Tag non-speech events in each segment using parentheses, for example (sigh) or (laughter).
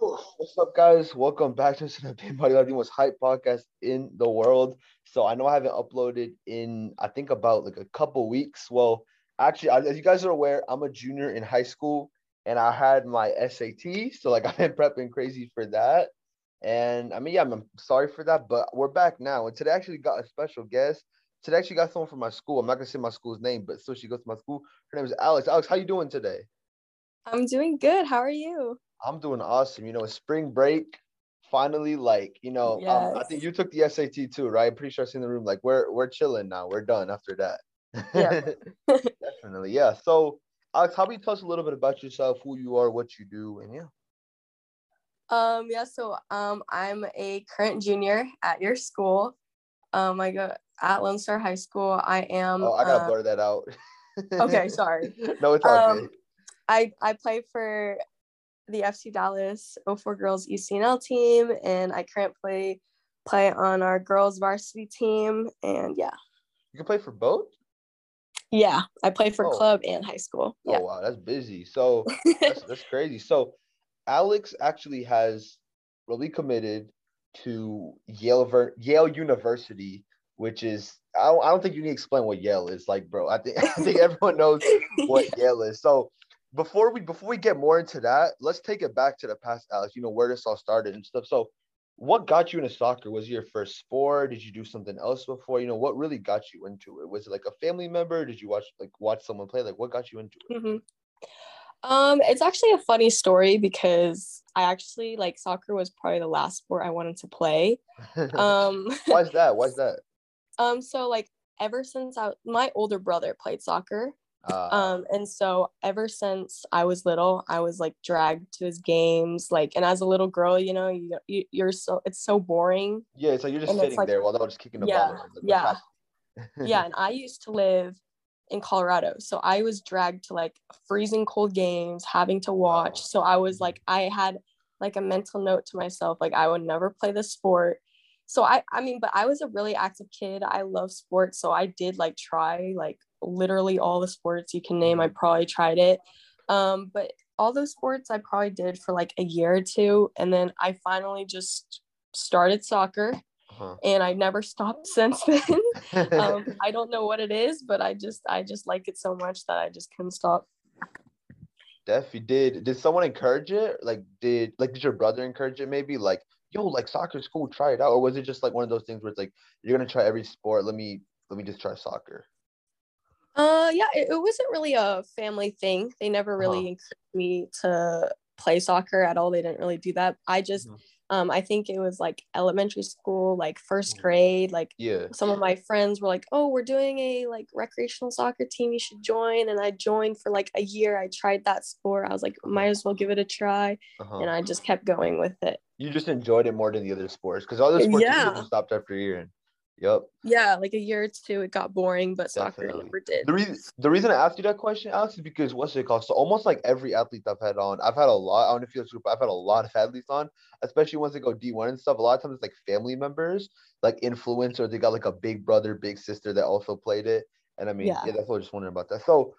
What's up, guys? Welcome back to the (laughs) Body the most hype podcast in the world. So I know I haven't uploaded in I think about like a couple weeks. Well, actually, as you guys are aware, I'm a junior in high school, and I had my SAT. So like (laughs) I've been prepping crazy for that. And I mean, yeah, I'm sorry for that, but we're back now. And today I actually got a special guest. Today I actually got someone from my school. I'm not gonna say my school's name, but so she goes to my school. Her name is Alex. Alex, how you doing today? I'm doing good. How are you? I'm doing awesome. You know, spring break. Finally, like, you know, yes. um, I think you took the SAT too, right? I'm pretty sure I seen the room. Like, we're we're chilling now. We're done after that. Yeah. (laughs) Definitely. Yeah. So Alex, how about you tell us a little bit about yourself, who you are, what you do, and yeah. Um, yeah, so um I'm a current junior at your school. Um, I go at Lone Star High School. I am Oh, I gotta uh, blur that out. okay, sorry. (laughs) no, it's okay. Um, I I play for the FC Dallas 04 girls ECNL team, and I currently play play on our girls varsity team. And yeah, you can play for both. Yeah, I play for oh. club and high school. Oh yeah. wow, that's busy. So that's, that's (laughs) crazy. So Alex actually has really committed to Yale Ver- Yale University, which is I don't, I don't think you need to explain what Yale is like, bro. I think (laughs) I think everyone knows what (laughs) Yale is. So before we before we get more into that, let's take it back to the past, Alex. You know where this all started and stuff. So, what got you into soccer? Was it your first sport? Did you do something else before? You know, what really got you into it? Was it like a family member? Did you watch like watch someone play? Like, what got you into it? Mm-hmm. Um, it's actually a funny story because I actually like soccer was probably the last sport I wanted to play. Um, (laughs) why's that? Why's (laughs) that? Um, so like ever since I my older brother played soccer uh, um, and so ever since I was little, I was like dragged to his games. Like, and as a little girl, you know, you, you are so it's so boring. Yeah, so you're just and sitting like, there while they're just kicking the yeah, ball. Yeah, yeah. (laughs) And I used to live in Colorado, so I was dragged to like freezing cold games, having to watch. Wow. So I was mm-hmm. like, I had like a mental note to myself, like I would never play the sport. So I, I mean, but I was a really active kid. I love sports, so I did like try like literally all the sports you can name. I mm-hmm. probably tried it. Um, but all those sports I probably did for like a year or two. And then I finally just started soccer uh-huh. and I never (laughs) stopped since then. (laughs) um, I don't know what it is, but I just, I just like it so much that I just couldn't stop. Definitely did. Did someone encourage it? Like, did, like, did your brother encourage it maybe? Like, yo, like soccer's cool, try it out. Or was it just like one of those things where it's like, you're going to try every sport. Let me, let me just try soccer. Uh, yeah, it, it wasn't really a family thing. They never really uh-huh. encouraged me to play soccer at all. They didn't really do that. I just, mm-hmm. Um, I think it was like elementary school, like first mm-hmm. grade. Like, yeah, some of my friends were like, "Oh, we're doing a like recreational soccer team. You should join." And I joined for like a year. I tried that sport. I was like, might as well give it a try, uh-huh. and I just kept going with it. You just enjoyed it more than the other sports because all the sports yeah. stopped after a year. Yep. Yeah, like a year or two, it got boring, but Definitely. soccer never did. The reason the reason I asked you that question, Alex, is because what's it called? So almost like every athlete I've had on, I've had a lot. I don't know if you group, I've had a lot of athletes on, especially once they go D one and stuff. A lot of times it's like family members, like influencers. They got like a big brother, big sister that also played it. And I mean, yeah, yeah that's what I was just wondering about that. So,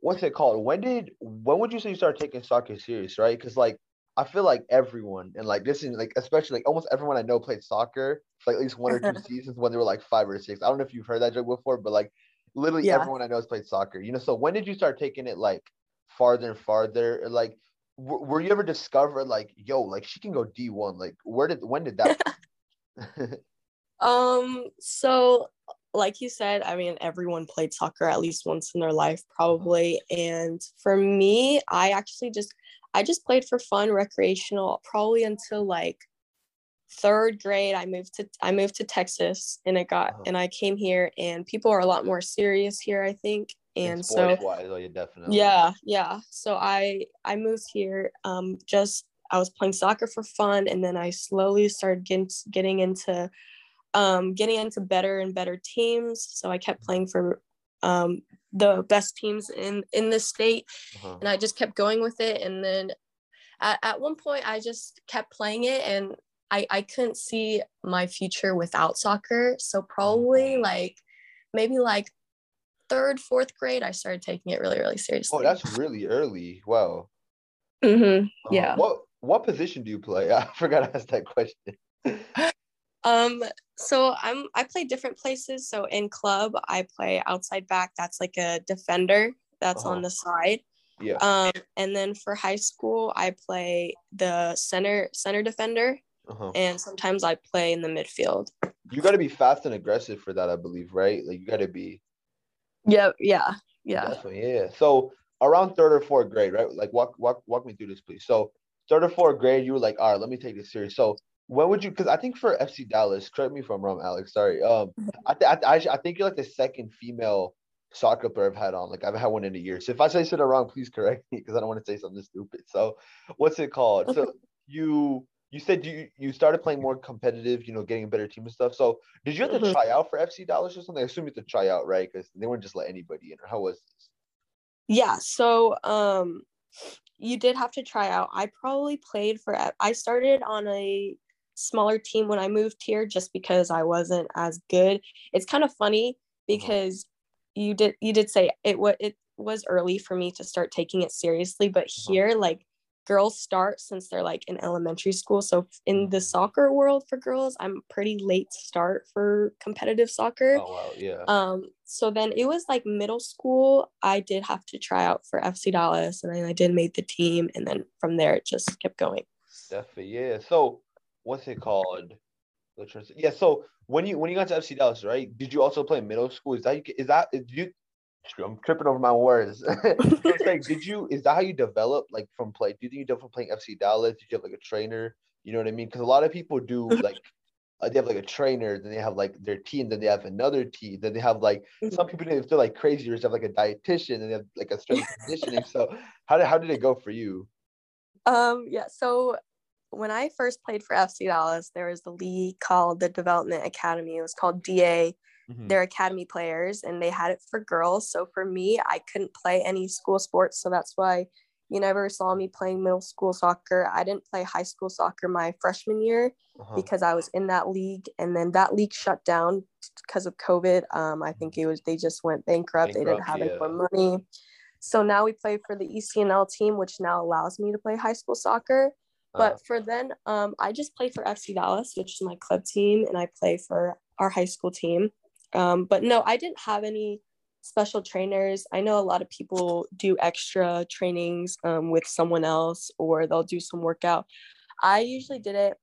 what's it called? When did when would you say you started taking soccer serious, right? Because like I feel like everyone and like this is like especially like almost everyone I know played soccer for like at least one or two (laughs) seasons when they were like five or six. I don't know if you've heard that joke before, but like literally yeah. everyone I know has played soccer. You know, so when did you start taking it like farther and farther? Like, w- were you ever discovered like, yo, like she can go D one? Like, where did when did that? (laughs) um. So, like you said, I mean, everyone played soccer at least once in their life, probably. And for me, I actually just I just played for fun, recreational, probably until like third grade. I moved to I moved to Texas, and I got uh-huh. and I came here, and people are a lot more serious here, I think. And so, wise, oh, yeah, definitely. Yeah, yeah. So I I moved here. Um, just I was playing soccer for fun, and then I slowly started getting getting into um, getting into better and better teams. So I kept playing for um, the best teams in in the state uh-huh. and i just kept going with it and then at, at one point i just kept playing it and i i couldn't see my future without soccer so probably mm-hmm. like maybe like third fourth grade i started taking it really really seriously oh that's really early wow mm-hmm. yeah what what position do you play? (laughs) I forgot to ask that question. (laughs) um, so I'm I play different places. So in club, I play outside back. That's like a defender. That's uh-huh. on the side. Yeah. Um, and then for high school, I play the center center defender, uh-huh. and sometimes I play in the midfield. You got to be fast and aggressive for that, I believe, right? Like you got to be. Yeah. Yeah. Yeah. Definitely, yeah. So around third or fourth grade, right? Like walk walk walk me through this, please. So third or fourth grade, you were like, all right, let me take this serious. So when would you? Because I think for FC Dallas, correct me if I'm wrong, Alex. Sorry. Um, I th- I, I think you're like the second female soccer player I've had on. Like I've had one in a year. So if I say something wrong, please correct me because I don't want to say something stupid. So what's it called? So (laughs) you you said you you started playing more competitive, you know, getting a better team and stuff. So did you have to mm-hmm. try out for FC Dallas or something? I assume you had to try out, right? Because they weren't just let anybody in. Or how was this? Yeah. So um you did have to try out. I probably played for I started on a smaller team when I moved here just because I wasn't as good. It's kind of funny uh-huh. because you did you did say it what it was early for me to start taking it seriously, but uh-huh. here like girls start since they're like in elementary school. So in the mm-hmm. soccer world for girls, I'm pretty late start for competitive soccer. Oh wow, yeah. Um, so then it was like middle school. I did have to try out for FC Dallas, and then I did make the team, and then from there it just kept going. Definitely, yeah. So what's it called? Yeah. So when you when you got to FC Dallas, right? Did you also play middle school? Is that is that did you I'm tripping over my words. (laughs) like, did you? Is that how you develop? Like from play? Do you think you develop playing FC Dallas? Did you have like a trainer? You know what I mean? Because a lot of people do (laughs) like uh, they have like a trainer, then they have like their team, then they have another team, then they have like mm-hmm. some people if they're like crazy, just have like a dietitian and they have like a strength conditioning. So how did how did it go for you? Um. Yeah. So when I first played for FC Dallas, there was the league called the Development Academy. It was called DA mm-hmm. they're academy players and they had it for girls. So for me, I couldn't play any school sports. So that's why you never saw me playing middle school soccer. I didn't play high school soccer my freshman year uh-huh. because I was in that league. And then that league shut down because of COVID. Um, I think it was they just went bankrupt. bankrupt they didn't have yeah. any more money. So now we play for the ECNL team, which now allows me to play high school soccer. But uh, for then, um, I just play for FC Dallas, which is my club team, and I play for our high school team. Um, but no, I didn't have any special trainers. I know a lot of people do extra trainings um, with someone else or they'll do some workout. I usually did it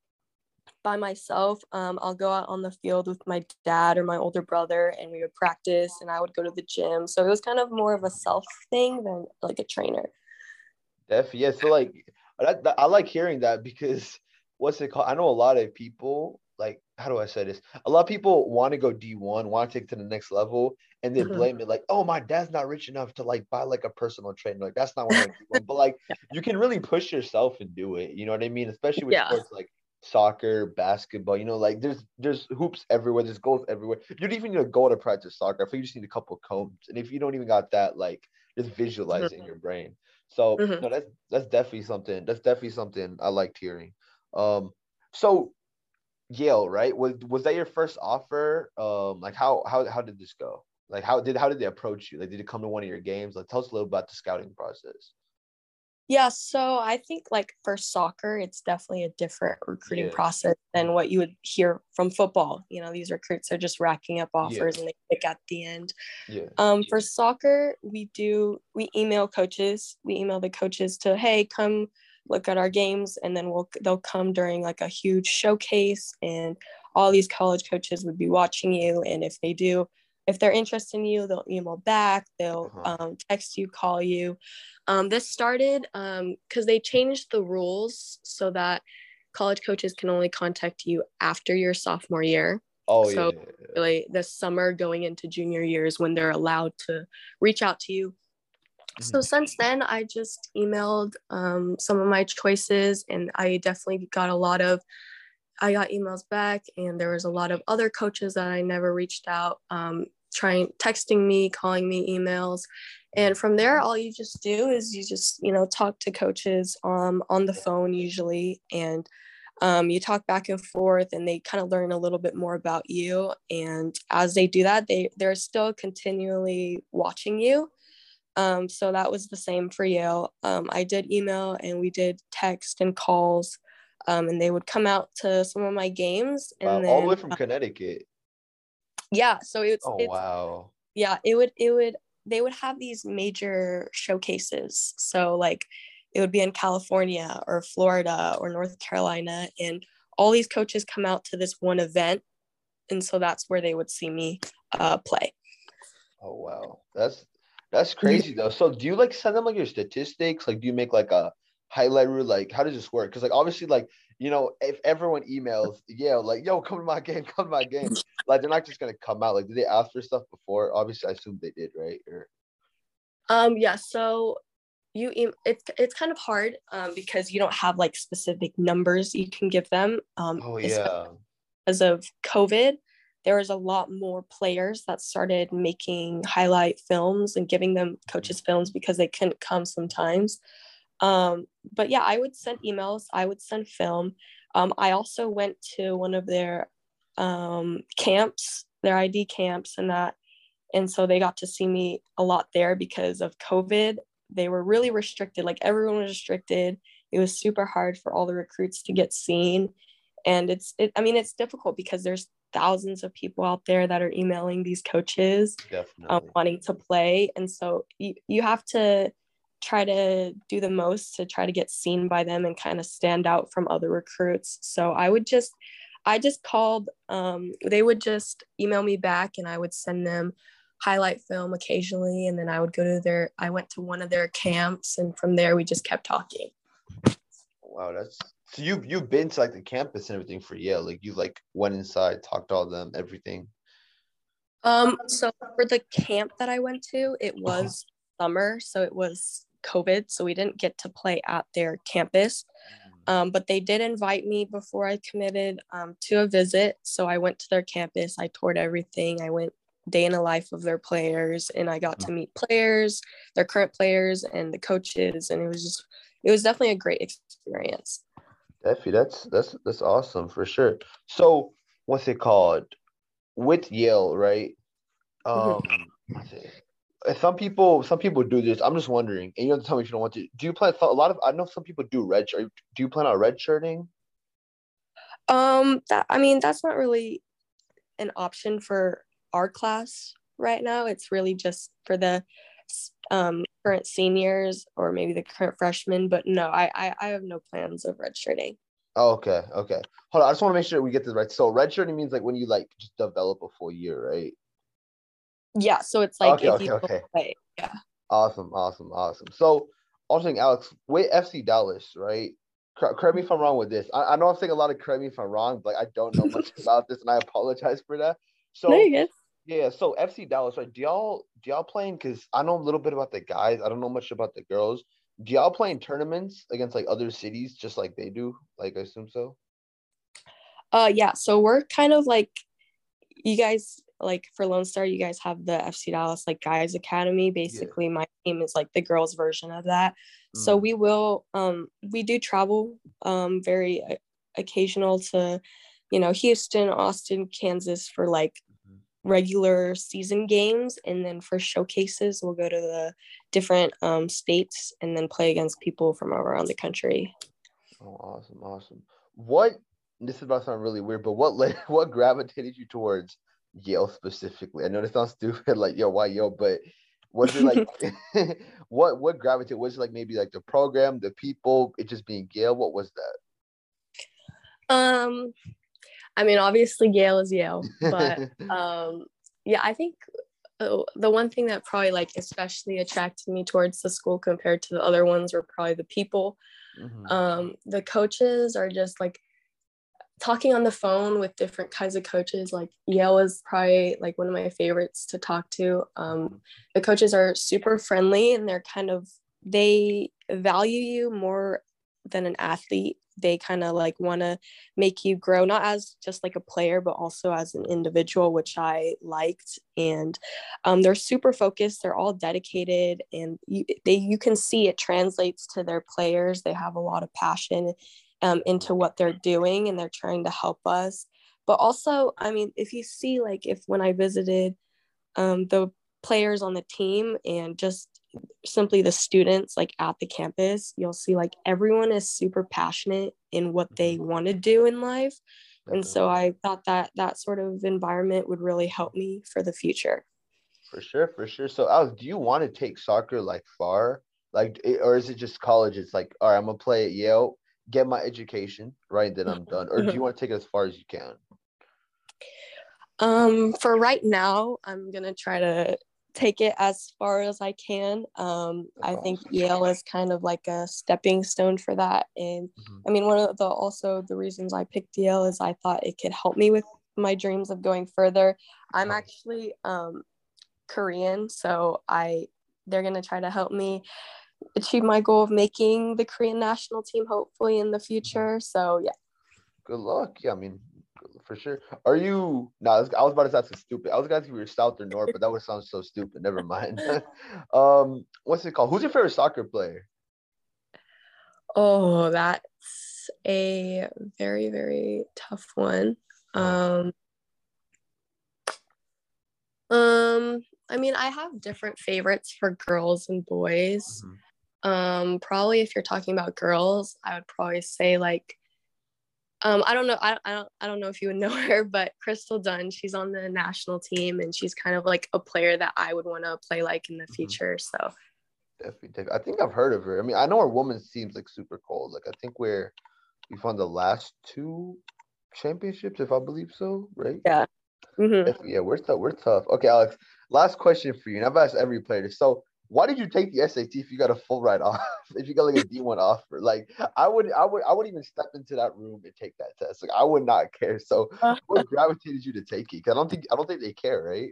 by myself. Um, I'll go out on the field with my dad or my older brother and we would practice and I would go to the gym. So it was kind of more of a self thing than like a trainer. Definitely. Yeah. So like, I, I like hearing that because (laughs) what's it called? I know a lot of people like how do I say this? A lot of people want to go D1, want to take it to the next level, and they mm-hmm. blame it like, oh, my dad's not rich enough to like buy like a personal trainer. Like that's not what I'm doing. But like (laughs) you can really push yourself and do it. You know what I mean? Especially with yeah. sports like soccer, basketball. You know, like there's there's hoops everywhere, there's goals everywhere. You don't even need to go to practice soccer. I think you just need a couple combs. And if you don't even got that, like just visualize mm-hmm. it in your brain. So mm-hmm. no, that's that's definitely something. That's definitely something I liked hearing. Um, so Yale, right? Was was that your first offer? Um, like how how how did this go? Like how did how did they approach you? Like did it come to one of your games? Like tell us a little about the scouting process. Yeah, so I think like for soccer, it's definitely a different recruiting yeah. process than what you would hear from football. You know, these recruits are just racking up offers yeah. and they pick at the end. Yeah. Um, for soccer, we do we email coaches. We email the coaches to hey, come look at our games and then we'll they'll come during like a huge showcase and all these college coaches would be watching you and if they do if they're interested in you they'll email back they'll uh-huh. um, text you call you um, this started because um, they changed the rules so that college coaches can only contact you after your sophomore year oh so yeah, really the summer going into junior years when they're allowed to reach out to you so mm-hmm. since then, I just emailed um, some of my choices, and I definitely got a lot of. I got emails back, and there was a lot of other coaches that I never reached out, um, trying texting me, calling me emails, and from there, all you just do is you just you know talk to coaches um, on the phone usually, and um, you talk back and forth, and they kind of learn a little bit more about you. And as they do that, they they're still continually watching you Um, so that was the same for Yale. Um, I did email and we did text and calls, um, and they would come out to some of my games. And wow, then, all the way from Connecticut. Yeah, so it's oh it's, wow. Yeah, it would it would they would have these major showcases. So like it would be in California or Florida or North Carolina, and all these coaches come out to this one event, and so that's where they would see me uh, play. Oh wow, that's that's crazy though. So do you like send them like your statistics? Like do you make like a highlight reel? Like how does this work? Because like obviously like you know if everyone emails yeah like yo come to my game come to my game like they're not just gonna come out like did they ask for stuff before? Obviously I assume they did right or. Um yeah so you it's it's kind of hard um, because you don't have like specific numbers you can give them. Um, oh yeah. As of COVID, there was a lot more players that started making highlight films and giving them coaches films because they couldn't come sometimes. Um, but yeah, I would send emails. I would send film. Um, I also went to one of their um, camps, their ID camps, and that, and so they got to see me a lot there because of COVID. They were really restricted. Like everyone was restricted. It was super hard for all the recruits to get seen, and it's. It, I mean, it's difficult because there's thousands of people out there that are emailing these coaches um, wanting to play and so you, you have to try to do the most to try to get seen by them and kind of stand out from other recruits so i would just i just called um, they would just email me back and i would send them highlight film occasionally and then i would go to their i went to one of their camps and from there we just kept talking wow that's so you've, you've been to like the campus and everything for Yale. Like you like went inside, talked to all them, everything. Um. So for the camp that I went to, it uh-huh. was summer, so it was COVID, so we didn't get to play at their campus. Mm. Um, but they did invite me before I committed um, to a visit. So I went to their campus. I toured everything. I went day in the life of their players, and I got to mm. meet players, their current players, and the coaches. And it was just, it was definitely a great experience. Definitely, that's that's that's awesome for sure. So, what's it called? With Yale, right? Mm-hmm. Some people some people do this. I'm just wondering, and you have to tell me if you don't want to. Do you plan a lot of? I know some people do red. Do you plan on red shirting? Um, that I mean, that's not really an option for our class right now. It's really just for the um, current seniors or maybe the current freshmen. But no, I, I, I have no plans of redshirting. Oh, okay, okay. Hold on, I just want to make sure we get this right. So redshirting means like when you like just develop a full year, right? Yeah. So it's like okay, okay, okay. Play, yeah. Awesome, awesome, awesome. So also thing, Alex, with FC Dallas, right? Correct me if I'm wrong with this. I, I know I'm saying a lot of correct me if I'm wrong, but I don't know much (laughs) about this, and I apologize for that. So no, yeah, so FC Dallas, right? Do y'all do y'all playing? Because I know a little bit about the guys. I don't know much about the girls. Do y'all play in tournaments against like other cities, just like they do? Like I assume so. Uh, yeah. So we're kind of like you guys like for Lone Star. You guys have the FC Dallas like guys academy. Basically, yeah. my team is like the girls version of that. Mm. So we will um we do travel um very uh, occasional to you know Houston, Austin, Kansas for like regular season games and then for showcases we'll go to the different um, states and then play against people from around the country oh awesome awesome what this is about to sound really weird but what (laughs) led, what gravitated you towards yale specifically i know this sounds (laughs) stupid like yo why yo but was it like (laughs) (laughs) what what gravitated was it like maybe like the program the people it just being yale what was that um I mean, obviously Yale is Yale, but um, yeah, I think uh, the one thing that probably like especially attracted me towards the school compared to the other ones were probably the people. Mm-hmm. Um, the coaches are just like talking on the phone with different kinds of coaches. Like Yale is probably like one of my favorites to talk to. Um, the coaches are super friendly and they're kind of they value you more than an athlete they kind of like want to make you grow not as just like a player but also as an individual which i liked and um, they're super focused they're all dedicated and you, they you can see it translates to their players they have a lot of passion um, into what they're doing and they're trying to help us but also i mean if you see like if when i visited um, the players on the team and just simply the students like at the campus you'll see like everyone is super passionate in what they Mhm. want to do in life and so i thought that that sort of environment would really help me for the future For sure, for sure. So, Alex, do you want to take soccer like far? Like, or is it just college? It's like, all right, I'm gonna play at Yale, get my education, right? Then I'm done. Or do you (laughs) want to take it as far as you can? um for right now i'm gonna try to take it as far as i can um i think yale is kind of like a stepping stone for that and Mhm. I mean, one of the also the reasons I picked Yale is I thought it could help me with my dreams of going further. I'm actually um, Korean, so I they're gonna try to help me achieve my goal of making the Korean national team hopefully in the future. So yeah. Good luck. Yeah, I mean, for sure. Are you? No, I was I was about to ask something stupid. I was gonna ask if you were South or North, but that would sound so stupid. Never mind. (laughs) um, what's it called? Who's your favorite soccer player? Oh, that's a very very tough one. Um, um, I mean, I have different favorites for girls and boys. Mhm. Um, probably if you're talking about girls, I would probably say like, um, I don't know, I, I don't, I don't know if you would (laughs) know her, but Crystal Dunn, she's on the national team, and she's kind of like a player that I would want to play like in the Mhm. future. So Definitely, definitely. I think I've heard of her. I mean, I know our women's team's like super cold. Like, I think we're we've won the last two championships, if I believe so, right? Yeah. mhm. Definitely, yeah, we're tough. We're tough. Okay, Alex. Last question for you, and I've asked every player. So, why did you take the SAT if you got a full ride (laughs) off? if you got like a D one offer, like I would, I would, I would even step into that room and take that test. Like I would not (laughs) care. So, what (laughs) gravitated you to take it? Because I don't think, I don't think they care, right?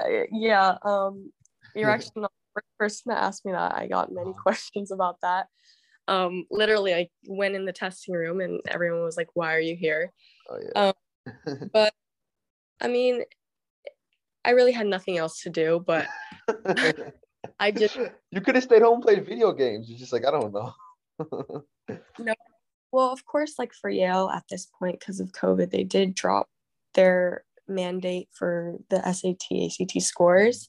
Uh, yeah, um, you're actually not the first person to ask me that. I got many Uh-huh. questions about that. Um, literally, I went in the testing room and everyone was like, "Why are you here?" Oh yeah. But I mean, I really had nothing else to do, but I just (laughs) you could have stayed home and played video games. You're just like, I don't know. (laughs) No, well, of course, like for Yale at this point because of COVID, they did drop their mandate for the SAT ACT scores.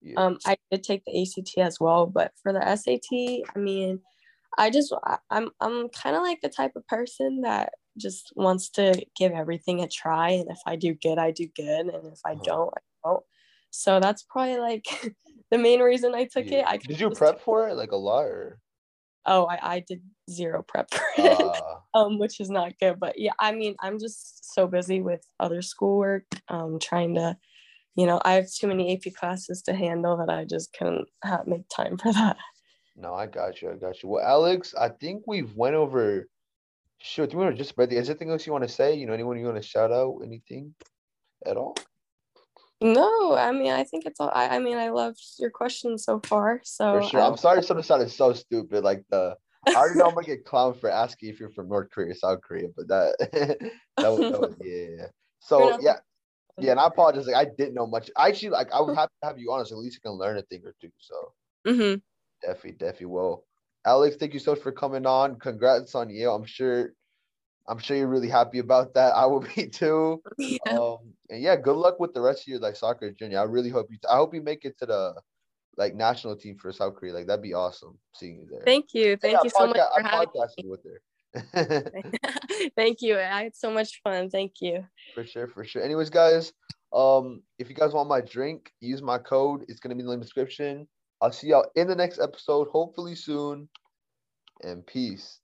yeah. Um, I did take the ACT as well, but for the SAT, I mean, I just I'm I'm kind of like the type of person that just wants to give everything a try, and if I do good, I do good, and if I Uh-huh. don't, I don't. So that's probably like (laughs) the main reason I took Yeah. it. I Did you prep for it like a lot or? Oh, I, I did zero prep for (laughs) it, Uh, um, which is not good. But yeah, I mean, I'm just so busy with other schoolwork, um, trying to, you know, I have too many AP classes to handle that I just couldn't ha make time for that. no, I got you. I got you. Well, Alex, I think we've went over. Sure. Do you want to just spread the? Is there anything else you want to say? You know, anyone you want to shout out? Anything at all? No, I mean, I think it's all. I, I mean, I loved your questions so far. So For sure. I'm sorry some sounded so stupid. Like the I already know I'm gonna get clowned for asking if you're from North Korea or South Korea, but that (laughs) that was, that was (laughs) yeah, yeah, yeah. You're So yeah, yeah, and I apologize. Like I didn't know much. I actually like I would happy to have you on, so at least you can learn a thing or two. So Mhm. definitely, definitely will. Alex, thank you so much for coming on. Congrats on Yale. I'm sure I'm sure you're really happy about that. I will (laughs) be too. Yeah. Um and yeah, good luck with the rest of your like soccer journey. I really hope you I hope you make it to the like national team for South Korea. Like that'd be awesome seeing you there. Thank you. Thank Yeah, you so much podca- for I having podcasted with her. (laughs) Thank you. I had so much fun. Thank you. for sure, for sure. Anyways, guys, um, if you guys want my drink, use my code. It's gonna be in the description. I'll see y'all in the next episode, hopefully soon. And peace.